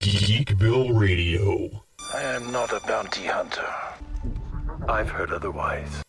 Geekville Radio. I am not a bounty hunter. I've heard otherwise.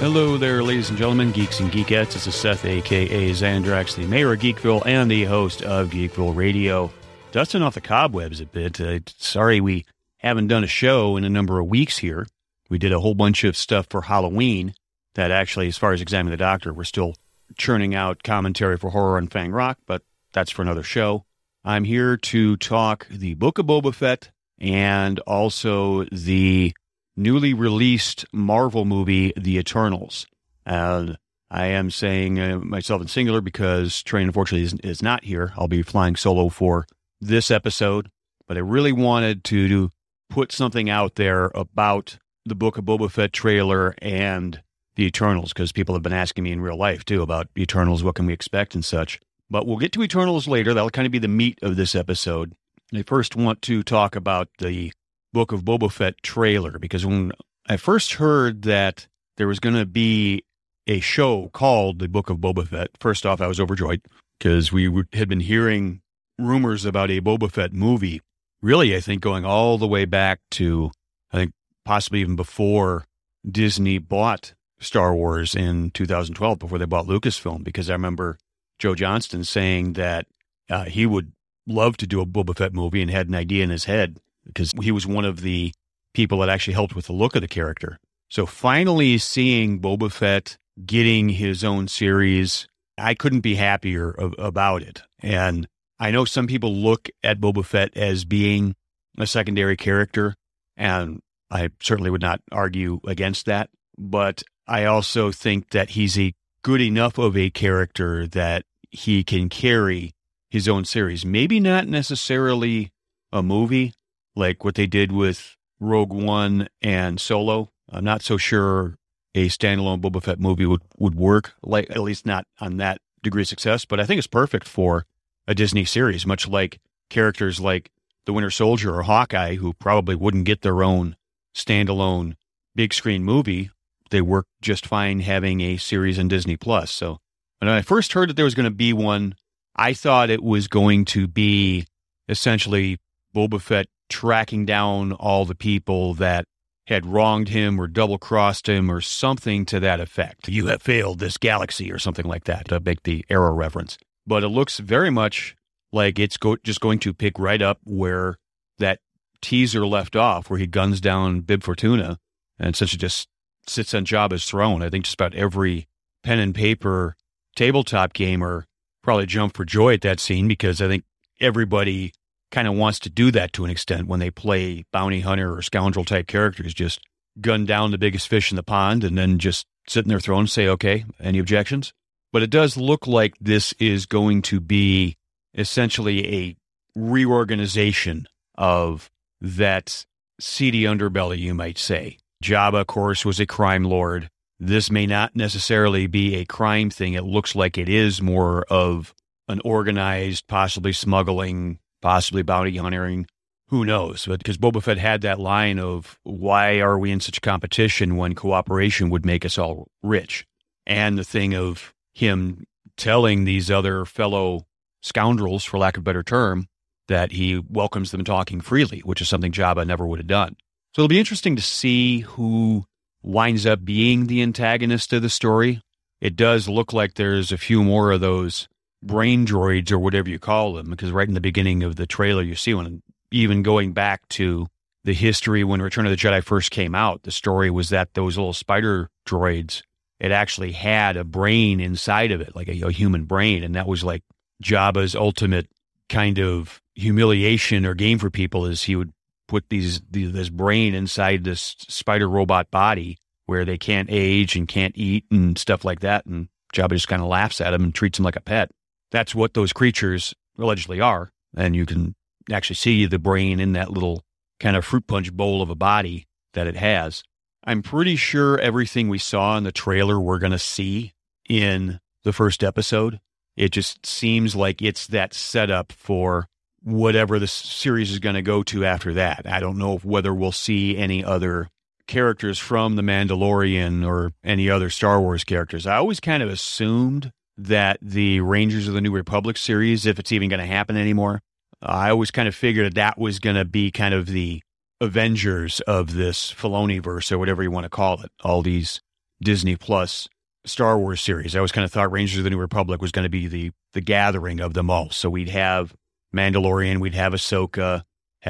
Hello there, ladies and gentlemen, geeks and geekettes. This is Seth, aka Xandrax, the mayor of Geekville and the host of Geekville Radio. Dusting off the cobwebs a bit. Uh, sorry we haven't done a show in a number of weeks here. We did a whole bunch of stuff for Halloween that actually, as far as Examining the Doctor, we're still churning out commentary for horror and Fang Rock, but that's for another show. I'm here to talk the Book of Boba Fett and also the newly released Marvel movie, The Eternals. And I am saying uh, myself in singular because Train, unfortunately, is, is not here. I'll be flying solo for this episode, but I really wanted to, put something out there about the Book of Boba Fett trailer and the Eternals because people have been asking me in real life too about Eternals, what can we expect and such. But we'll get to Eternals later. That'll kind of be the meat of this episode. I first want to talk about the Book of Boba Fett trailer because when I first heard that there was going to be a show called The Book of Boba Fett, first off, I was overjoyed because we had been hearing rumors about a Boba Fett movie. Really, I think going all the way back to, I think possibly even before Disney bought Star Wars in 2012, before they bought Lucasfilm, because I remember Joe Johnston saying that uh, he would love to do a Boba Fett movie and had an idea in his head because he was one of the people that actually helped with the look of the character. So finally seeing Boba Fett getting his own series, I couldn't be happier of, about it. And I know some people look at Boba Fett as being a secondary character, and I certainly would not argue against that. But I also think that he's a good enough of a character that he can carry his own series. Maybe not necessarily a movie, like what they did with Rogue One and Solo. I'm not so sure a standalone Boba Fett movie would, would work, like at least not on that degree of success. But I think it's perfect for a Disney series, much like characters like the Winter Soldier or Hawkeye, who probably wouldn't get their own standalone big screen movie. They work just fine having a series in Disney Plus. So when I first heard that there was going to be one, I thought it was going to be essentially Boba Fett tracking down all the people that had wronged him or double crossed him or something to that effect. You have failed this galaxy or something like that to make the arrow reference. But it looks very much like it's go- just going to pick right up where that teaser left off, where he guns down Bib Fortuna and essentially just sits on Jabba's throne. I think just about every pen and paper tabletop gamer probably jumped for joy at that scene because I think everybody kind of wants to do that to an extent when they play bounty hunter or scoundrel type characters, just gun down the biggest fish in the pond and then just sit in their throne and say, okay, any objections? But it does look like this is going to be essentially a reorganization of that seedy underbelly, you might say. Jabba, of course, was a crime lord. This may not necessarily be a crime thing. It looks like it is more of an organized, possibly smuggling possibly bounty hunting. Who knows? But because Boba Fett had that line of why are we in such competition when cooperation would make us all rich? And the thing of him telling these other fellow scoundrels, for lack of a better term, that he welcomes them talking freely, which is something Jabba never would have done. So it'll be interesting to see who winds up being the antagonist of the story. It does look like there's a few more of those brain droids or whatever you call them, because right in the beginning of the trailer, you see one, even going back to the history when Return of the Jedi first came out, the story was that those little spider droids, it actually had a brain inside of it, like a, a human brain. And that was like Jabba's ultimate kind of humiliation or game for people is he would put these, these this brain inside this spider robot body where they can't age and can't eat and stuff like that. And Jabba just kind of laughs at him and treats him like a pet that's what those creatures allegedly are. And you can actually see the brain in that little kind of fruit punch bowl of a body that it has. I'm pretty sure everything we saw in the trailer we're going to see in the first episode. It just seems like it's that setup for whatever the series is going to go to after that. I don't know whether we'll see any other characters from The Mandalorian or any other Star Wars characters. I always kind of assumed that the Rangers of the New Republic series, if it's even going to happen anymore, I always kind of figured that was going to be kind of the Avengers of this Filoni verse or whatever you want to call it. All these Disney Plus Star Wars series. I always kind of thought Rangers of the New Republic was going to be the the gathering of them all. So we'd have Mandalorian, we'd have Ahsoka,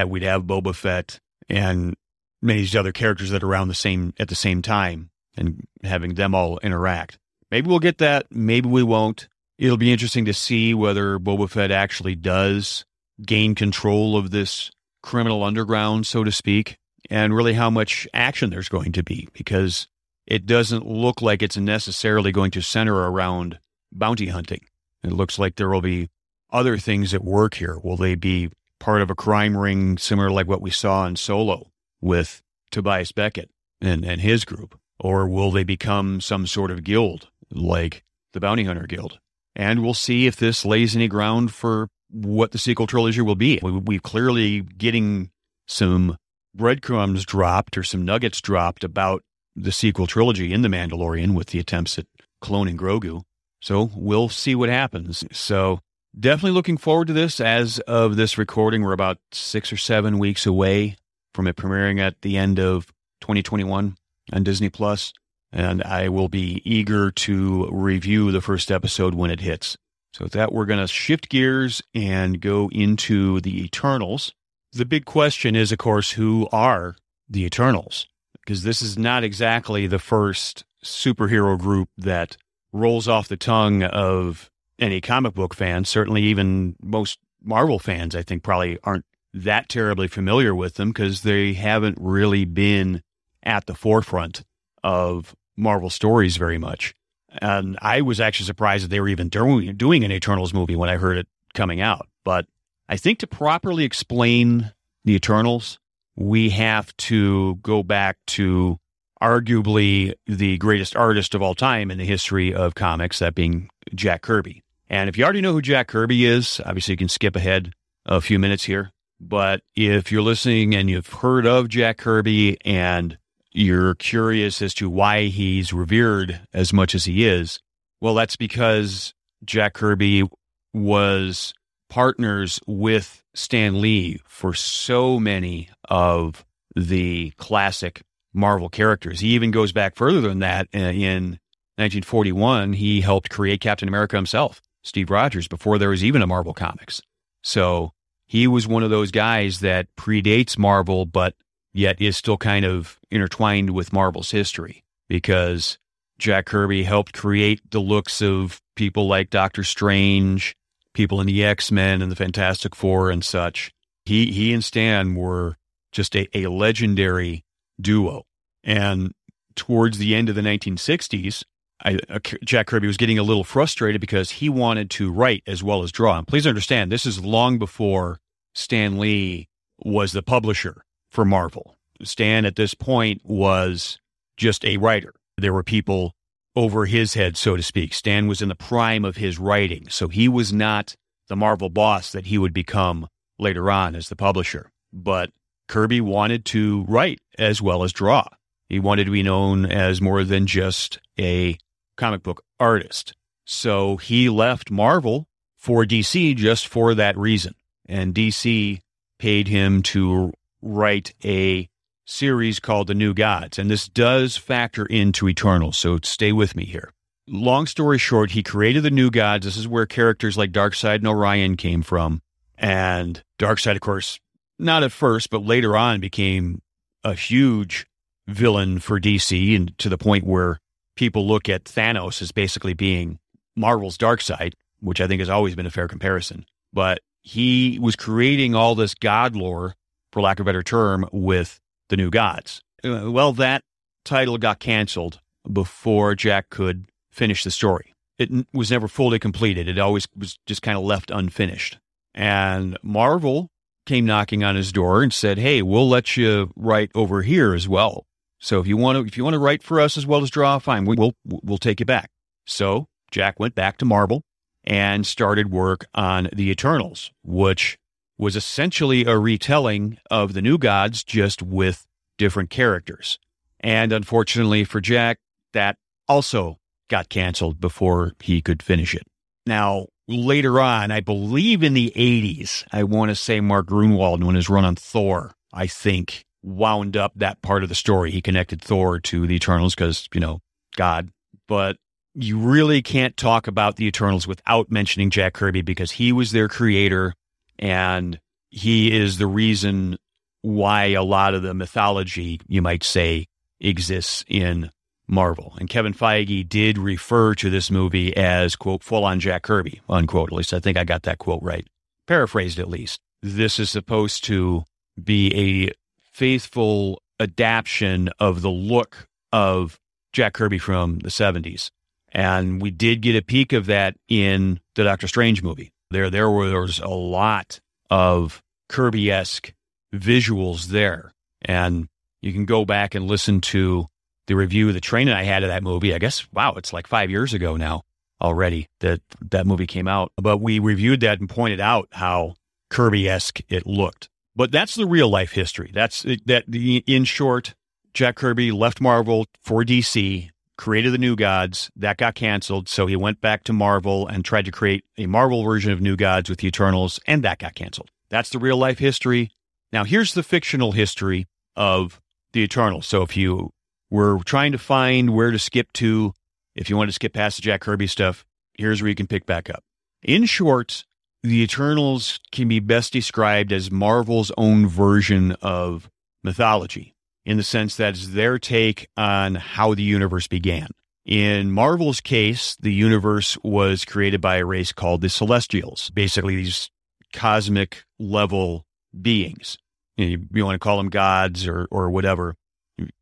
we'd have Boba Fett, and many of these other characters that are around the same at the same time, and having them all interact. Maybe we'll get that. Maybe we won't. It'll be interesting to see whether Boba Fett actually does gain control of this criminal underground, so to speak, and really how much action there's going to be because it doesn't look like it's necessarily going to center around bounty hunting. It looks like there will be other things at work here. Will they be part of a crime ring similar like what we saw in Solo with Tobias Beckett and, and his group? Or will they become some sort of guild like the Bounty Hunter Guild? And we'll see if this lays any ground for what the sequel trilogy will be. We, we're clearly getting some breadcrumbs dropped or some nuggets dropped about the sequel trilogy in The Mandalorian with the attempts at cloning Grogu. So we'll see what happens. So definitely looking forward to this. As of this recording, we're about six or seven weeks away from it premiering at the end of 2021 on Disney Plus, and I will be eager to review the first episode when it hits. So with that, we're going to shift gears and go into the Eternals. The big question is, of course, who are the Eternals? because this is not exactly the first superhero group that rolls off the tongue of any comic book fan. Certainly, even most Marvel fans, I think, probably aren't that terribly familiar with them because they haven't really been at the forefront of Marvel stories very much. And I was actually surprised that they were even doing, doing an Eternals movie when I heard it coming out. But I think to properly explain the Eternals, we have to go back to arguably the greatest artist of all time in the history of comics, that being Jack Kirby. And if you already know who Jack Kirby is, obviously you can skip ahead a few minutes here. But if you're listening and you've heard of Jack Kirby and you're curious as to why he's revered as much as he is, well, that's because Jack Kirby was partners with Stan Lee for so many of the classic Marvel characters. He even goes back further than that. Uh, in 1941, he helped create Captain America himself, Steve Rogers, before there was even a Marvel Comics. So he was one of those guys that predates Marvel, but yet is still kind of intertwined with Marvel's history because Jack Kirby helped create the looks of people like Doctor Strange, people in the X Men and the Fantastic Four and such. He he and Stan were just a, a legendary duo. And towards the end of the 1960s, I, uh, Jack Kirby was getting a little frustrated because he wanted to write as well as draw. And please understand, this is long before Stan Lee was the publisher for Marvel. Stan at this point was just a writer. There were people over his head, so to speak. Stan was in the prime of his writing, so he was not the Marvel boss that he would become later on as the publisher. But Kirby wanted to write as well as draw. He wanted to be known as more than just a comic book artist. So he left Marvel for DC just for that reason. And DC paid him to write a series called The New Gods. And this does factor into Eternal, so stay with me here. Long story short, he created the New Gods. This is where characters like Darkseid and Orion came from. And Darkseid, of course, not at first, but later on became a huge villain for DC and to the point where people look at Thanos as basically being Marvel's Darkseid, which I think has always been a fair comparison. But he was creating all this god lore, for lack of a better term, with the new gods. Uh, well, that title got canceled before Jack could finish the story. It was never fully completed. It always was just kind of left unfinished. And Marvel came knocking on his door and said, "Hey, we'll let you write over here as well. So if you want to, if you want to write for us as well as draw, fine. We, will we'll take you back." So Jack went back to Marvel and started work on the Eternals, which was essentially a retelling of the New Gods, just with different characters. And unfortunately for Jack, that also got canceled before he could finish it. Now, later on, I believe in the 80s, I want to say Mark Gruenwald, when his run on Thor, I think, wound up that part of the story. He connected Thor to the Eternals because, you know, God. But you really can't talk about the Eternals without mentioning Jack Kirby because he was their creator and he is the reason why a lot of the mythology, you might say, exists in Marvel. And Kevin Feige did refer to this movie as, quote, full on Jack Kirby, unquote. At least I think I got that quote right. Paraphrased at least. This is supposed to be a faithful adaptation of the look of Jack Kirby from the 70s. And we did get a peek of that in the Doctor Strange movie. There, there was a lot of Kirby esque visuals there. And you can go back and listen to the review, the Train and I had of that movie. I guess, wow, it's like five years ago now already that that movie came out. But we reviewed that and pointed out how Kirby esque it looked. But that's the real life history. That's that. In short, Jack Kirby left Marvel for DC, created the New Gods. That got canceled, so he went back to Marvel and tried to create a Marvel version of New Gods with the Eternals, and that got canceled. That's the real life history. Now, here's the fictional history of the Eternals. So if you were trying to find where to skip to, if you want to skip past the Jack Kirby stuff, here's where you can pick back up. In short, the Eternals can be best described as Marvel's own version of mythology, in the sense that it's their take on how the universe began. In Marvel's case, the universe was created by a race called the Celestials, basically these cosmic level beings. You, know, you, want to call them gods or, or whatever,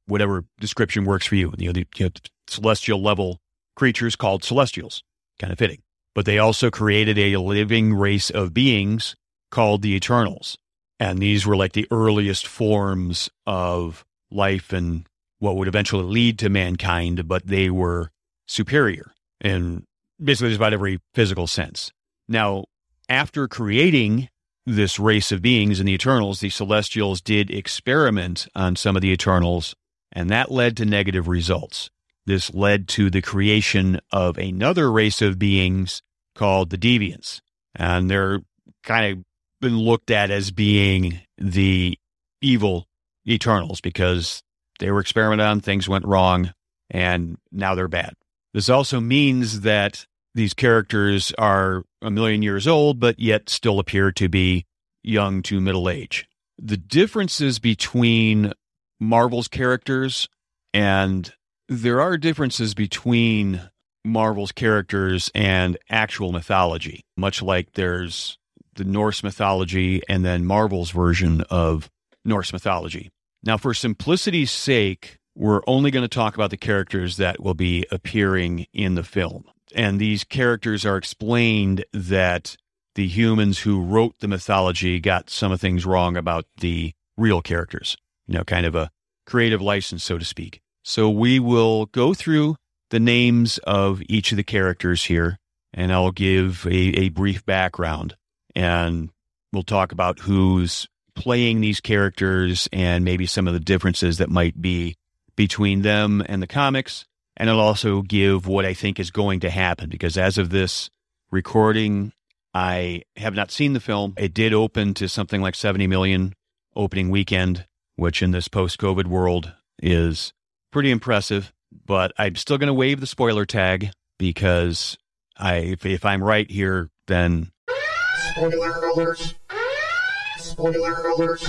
whatever description works for you. You know, the, you know, celestial level creatures called celestials, kind of fitting but they also created a living race of beings called the Eternals. And these were like the earliest forms of life and what would eventually lead to mankind, but they were superior in basically just about every physical sense. Now, after creating this race of beings in the Eternals, the Celestials did experiment on some of the Eternals, and that led to negative results. This led to the creation of another race of beings called the Deviants. And they're kind of been looked at as being the evil Eternals because they were experimented on, things went wrong, and now they're bad. This also means that these characters are a million years old, but yet still appear to be young to middle age. The differences between Marvel's characters and there are differences between Marvel's characters and actual mythology, much like there's the Norse mythology and then Marvel's version of Norse mythology. Now, for simplicity's sake, we're only going to talk about the characters that will be appearing in the film. And these characters are explained that the humans who wrote the mythology got some of things wrong about the real characters, you know, kind of a creative license, so to speak. So we will go through the names of each of the characters here, and I'll give a, a brief background. And we'll talk about who's playing these characters and maybe some of the differences that might be between them and the comics. And it'll also give what I think is going to happen because as of this recording, I have not seen the film. It did open to something like 70 million opening weekend, which in this post COVID world is pretty impressive. But I'm still going to wave the spoiler tag because I, if, if I'm right here, then spoiler alert! Spoiler alert!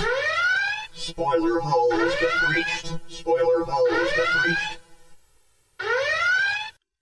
Spoiler hole has been breached. Spoiler hole has been breached.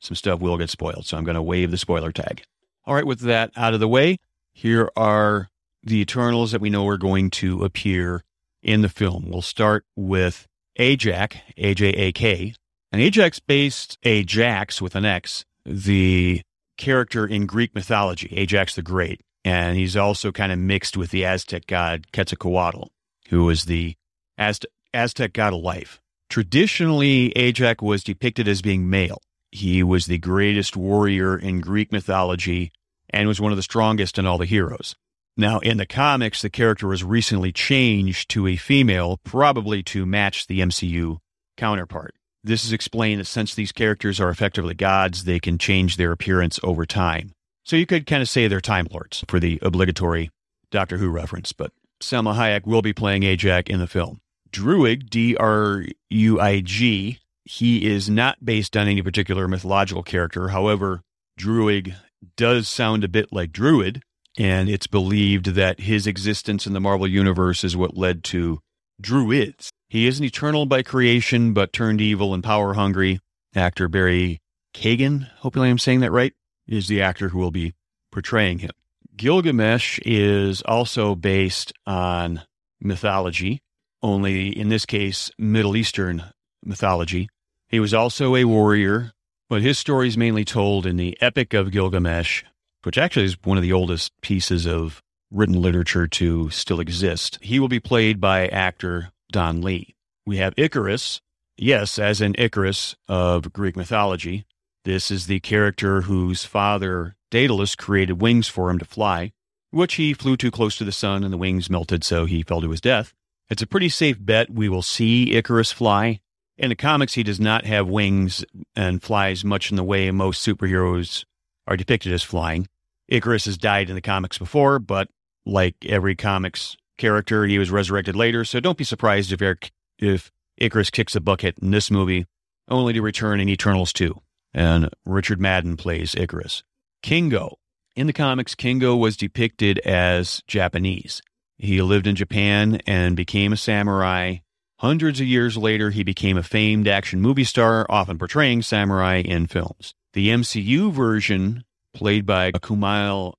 Some stuff will get spoiled, so I'm going to wave the spoiler tag. All right, with that out of the way, here are the Eternals that we know are going to appear in the film. We'll start with Ajak, A J A K, and Ajak based Ajax with an X, the character in Greek mythology, Ajax the Great. And he's also kind of mixed with the Aztec god Quetzalcoatl, who was the Aztec, Aztec god of life. Traditionally, Ajax was depicted as being male. He was the greatest warrior in Greek mythology and was one of the strongest in all the heroes. Now, in the comics, the character was recently changed to a female, probably to match the MCU counterpart. This is explained that since these characters are effectively gods, they can change their appearance over time. So you could kind of say they're Time Lords for the obligatory Doctor Who reference, but Salma Hayek will be playing Ajak in the film. Druig, D R U I G, he is not based on any particular mythological character. However, Druig does sound a bit like Druid, and it's believed that his existence in the Marvel Universe is what led to Druids. He is an eternal by creation, but turned evil and power hungry. Actor Barry Keoghan, hopefully I'm saying that right, is the actor who will be portraying him. Gilgamesh is also based on mythology, only in this case, Middle Eastern mythology. He was also a warrior, but his story is mainly told in the Epic of Gilgamesh, which actually is one of the oldest pieces of written literature to still exist. He will be played by actor Don Lee. We have Icarus, yes, as in Icarus of Greek mythology. This is the character whose father, Daedalus, created wings for him to fly, which he flew too close to the sun and the wings melted, so he fell to his death. It's a pretty safe bet we will see Icarus fly. In the comics, he does not have wings and flies much in the way most superheroes are depicted as flying. Icarus has died in the comics before, but like every comics character, he was resurrected later, so don't be surprised if Eric, if Icarus kicks a bucket in this movie, only to return in Eternals 2. And Richard Madden plays Icarus. Kingo. In the comics, Kingo was depicted as Japanese. He lived in Japan and became a samurai. Hundreds of years later, he became a famed action movie star, often portraying samurai in films. The MCU version, played by Kumail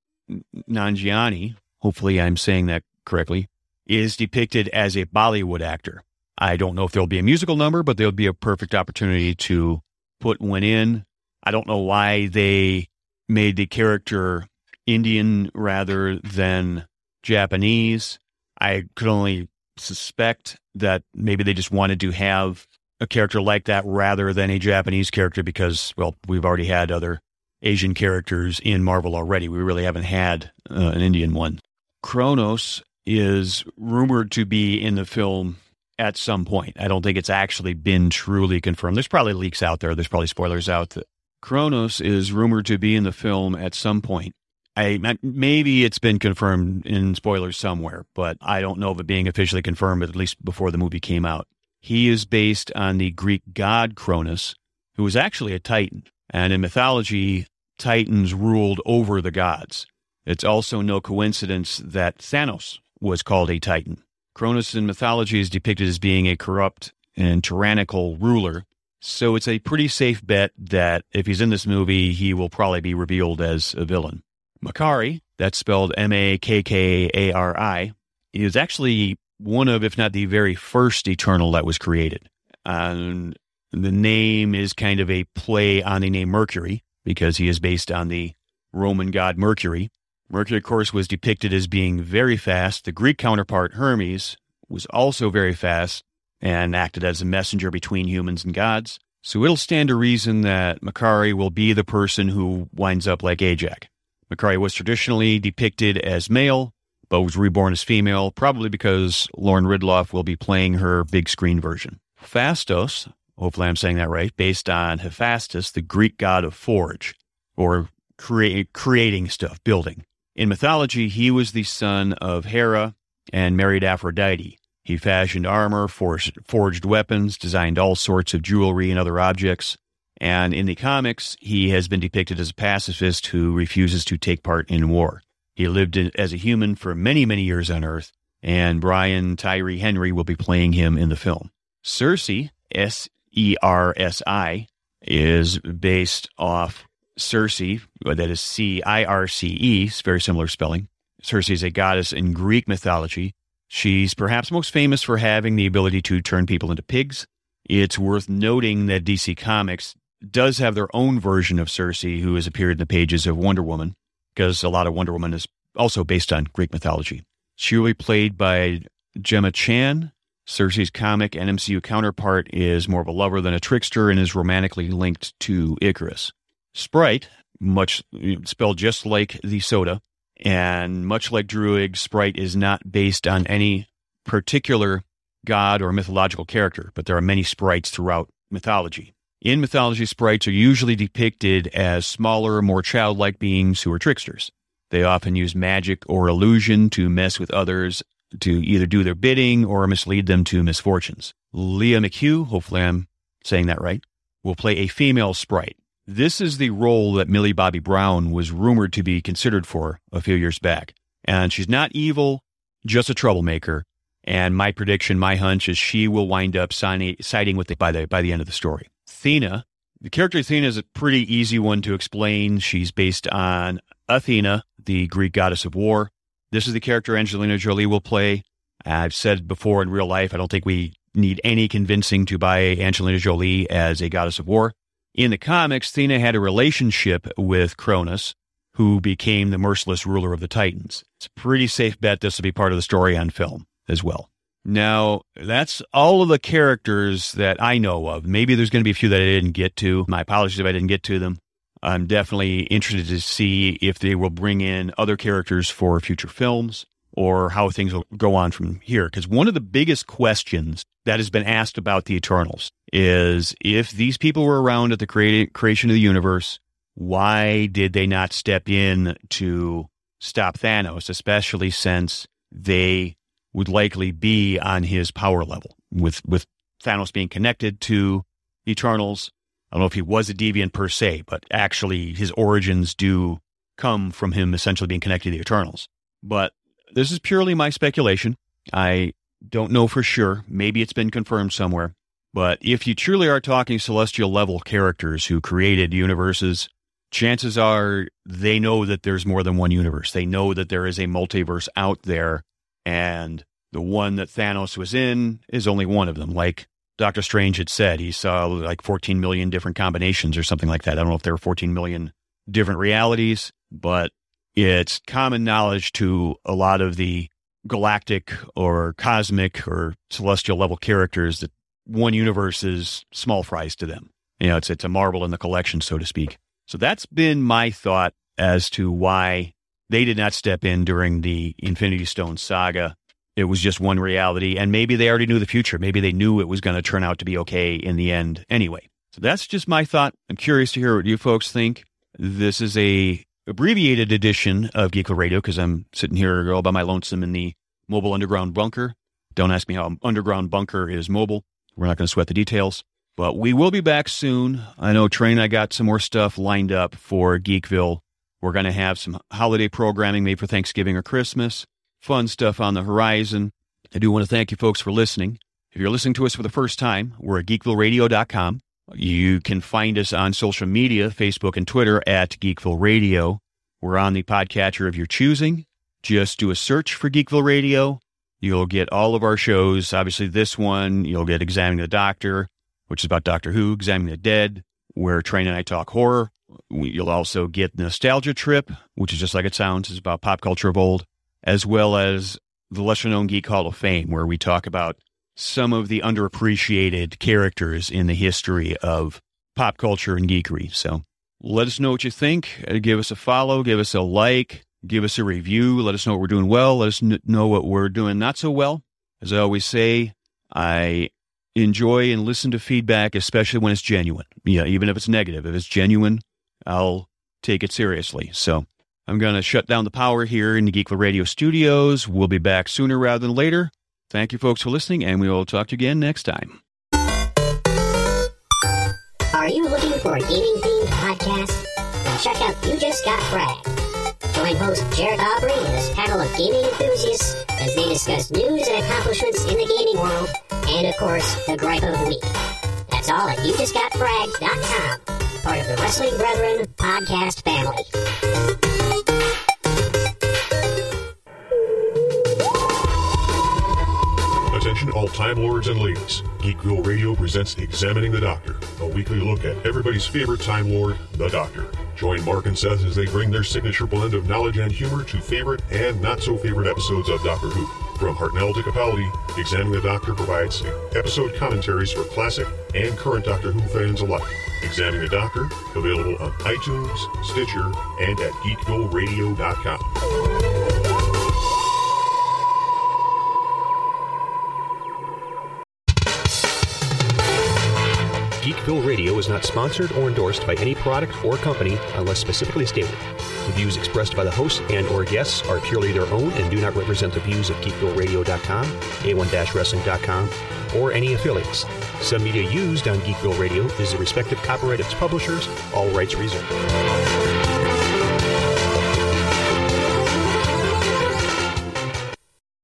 Nanjiani, hopefully I'm saying that correctly, is depicted as a Bollywood actor. I don't know if there'll be a musical number, but there'll be a perfect opportunity to put one in. I don't know why they made the character Indian rather than Japanese. I could only suspect that maybe they just wanted to have a character like that rather than a Japanese character because, well, we've already had other Asian characters in Marvel already. We really haven't had uh, an Indian one. Kronos is rumored to be in the film at some point. I don't think it's actually been truly confirmed. There's probably leaks out there. There's probably spoilers out. That Kronos is rumored to be in the film at some point. I maybe it's been confirmed in spoilers somewhere, but I don't know of it being officially confirmed. At least before the movie came out, he is based on the Greek god Cronus, who was actually a Titan, and in mythology, Titans ruled over the gods. It's also no coincidence that Thanos was called a Titan. Cronus in mythology is depicted as being a corrupt and tyrannical ruler. So it's a pretty safe bet that if he's in this movie, he will probably be revealed as a villain. Makkari, that's spelled M A K K A R I, is actually one of, if not the very first Eternal that was created. And the name is kind of a play on the name Mercury because he is based on the Roman god Mercury. Mercury, of course, was depicted as being very fast. The Greek counterpart, Hermes, was also very fast and acted as a messenger between humans and gods. So it'll stand to reason that Makkari will be the person who winds up like Ajak. Makkari was traditionally depicted as male, but was reborn as female, probably because Lauren Ridloff will be playing her big screen version. Phastos, hopefully I'm saying that right, based on Hephaestus, the Greek god of forge, or create, creating stuff, building. In mythology, he was the son of Hera and married Aphrodite. He fashioned armor, forged, weapons, designed all sorts of jewelry and other objects. And in the comics, he has been depicted as a pacifist who refuses to take part in war. He lived in, as a human for many, many years on Earth, and Brian Tyree Henry will be playing him in the film. Sersi, S E R S I, is based off Circe, uh, that is C I R C E, very similar spelling. Circe is a goddess in Greek mythology. She's perhaps most famous for having the ability to turn people into pigs. It's worth noting that DC Comics does have their own version of Circe, who has appeared in the pages of Wonder Woman, because a lot of Wonder Woman is also based on Greek mythology. She will be played by Gemma Chan. Circe's comic and MCU counterpart is more of a lover than a trickster and is romantically linked to Icarus. Sprite, much spelled just like the soda, And much like Druig, Sprite is not based on any particular god or mythological character, but there are many sprites throughout mythology. In mythology, sprites are usually depicted as smaller, more childlike beings who are tricksters. They often use magic or illusion to mess with others to either do their bidding or mislead them to misfortunes. Lia McHugh, hopefully I'm saying that right, will play a female sprite. This is the role that Millie Bobby Brown was rumored to be considered for a few years back. And she's not evil, just a troublemaker. And my prediction, my hunch is she will wind up siding with it by the, by the end of the story. Athena, the character Athena is a pretty easy one to explain. She's based on Athena, the Greek goddess of war. This is the character Angelina Jolie will play. I've said before in real life, I don't think we need any convincing to buy Angelina Jolie as a goddess of war. In the comics, Athena had a relationship with Cronus, who became the merciless ruler of the Titans. It's a pretty safe bet this will be part of the story on film as well. Now, that's all of the characters that I know of. Maybe there's going to be a few that I didn't get to. My apologies if I didn't get to them. I'm definitely interested to see if they will bring in other characters for future films or how things will go on from here. Because one of the biggest questions that has been asked about the Eternals is if these people were around at the creation of the universe, why did they not step in to stop Thanos, especially since they would likely be on his power level with, with Thanos being connected to Eternals. I don't know if he was a deviant per se, but actually his origins do come from him essentially being connected to the Eternals. But this is purely my speculation. I don't know for sure. Maybe it's been confirmed somewhere. But if you truly are talking celestial level characters who created universes, chances are they know that there's more than one universe. They know that there is a multiverse out there and the one that Thanos was in is only one of them. Like Doctor Strange had said, he saw like 14 million different combinations or something like that. I don't know if there were 14 million different realities, but it's common knowledge to a lot of the galactic or cosmic or celestial level characters that one universe is small fries to them. You know, it's it's a marble in the collection, so to speak. So that's been my thought as to why they did not step in during the Infinity Stone saga. It was just one reality, and maybe they already knew the future. Maybe they knew it was going to turn out to be okay in the end anyway. So that's just my thought. I'm curious to hear what you folks think. This is a abbreviated edition of Geekville Radio because I'm sitting here all by my lonesome in the mobile underground bunker. Don't ask me how underground bunker is mobile. We're not going to sweat the details. But we will be back soon. I know Train I got some more stuff lined up for Geekville we're going to have some holiday programming made for Thanksgiving or Christmas, fun stuff on the horizon. I do want to thank you folks for listening. If you're listening to us for the first time, we're at geekvilleradio.com. You can find us on social media, Facebook and Twitter at Geekville Radio. We're on the podcatcher of your choosing. Just do a search for Geekville Radio. You'll get all of our shows. Obviously, this one, you'll get Examining the Doctor, which is about Doctor Who, Examining the Dead, where Train and I talk horror. You'll also get Nostalgia Trip, which is just like it sounds, is about pop culture of old, as well as the Lesser Known Geek Hall of Fame, where we talk about some of the underappreciated characters in the history of pop culture and geekery. So let us know what you think. Uh, give us a follow, give us a like, give us a review. Let us know what we're doing well. Let us know what we're doing not so well. As I always say, I enjoy and listen to feedback, especially when it's genuine. Yeah, even if it's negative, if it's genuine, I'll take it seriously. So I'm going to shut down the power here in the Geekville Radio studios. We'll be back sooner rather than later. Thank you, folks, for listening, and we will talk to you again next time. Are you looking for a gaming themed podcast? Then check out You Just Got Fragged. Join host Jared Aubrey and his panel of gaming enthusiasts as they discuss news and accomplishments in the gaming world, and of course, the gripe of the week. That's all at YouJustGotFragged.com part of the Wrestling Brethren podcast family. Attention all Time Lords and ladies. Geekville Radio presents Examining the Doctor, a weekly look at everybody's favorite Time Lord, the Doctor. Join Mark and Seth as they bring their signature blend of knowledge and humor to favorite and not so favorite episodes of Doctor Who. From Hartnell to Capaldi, Examining the Doctor provides episode commentaries for classic and current Doctor Who fans alike. Examining the Doctor, available on iTunes, Stitcher, and at geekvilleradio.com. Geekville Radio is not sponsored or endorsed by any product or company unless specifically stated. The views expressed by the hosts and or guests are purely their own and do not represent the views of GeekvilleRadio.com, A1-Wrestling.com, or any affiliates. Some media used on Geekville Radio is the respective copyright of its publishers, all rights reserved.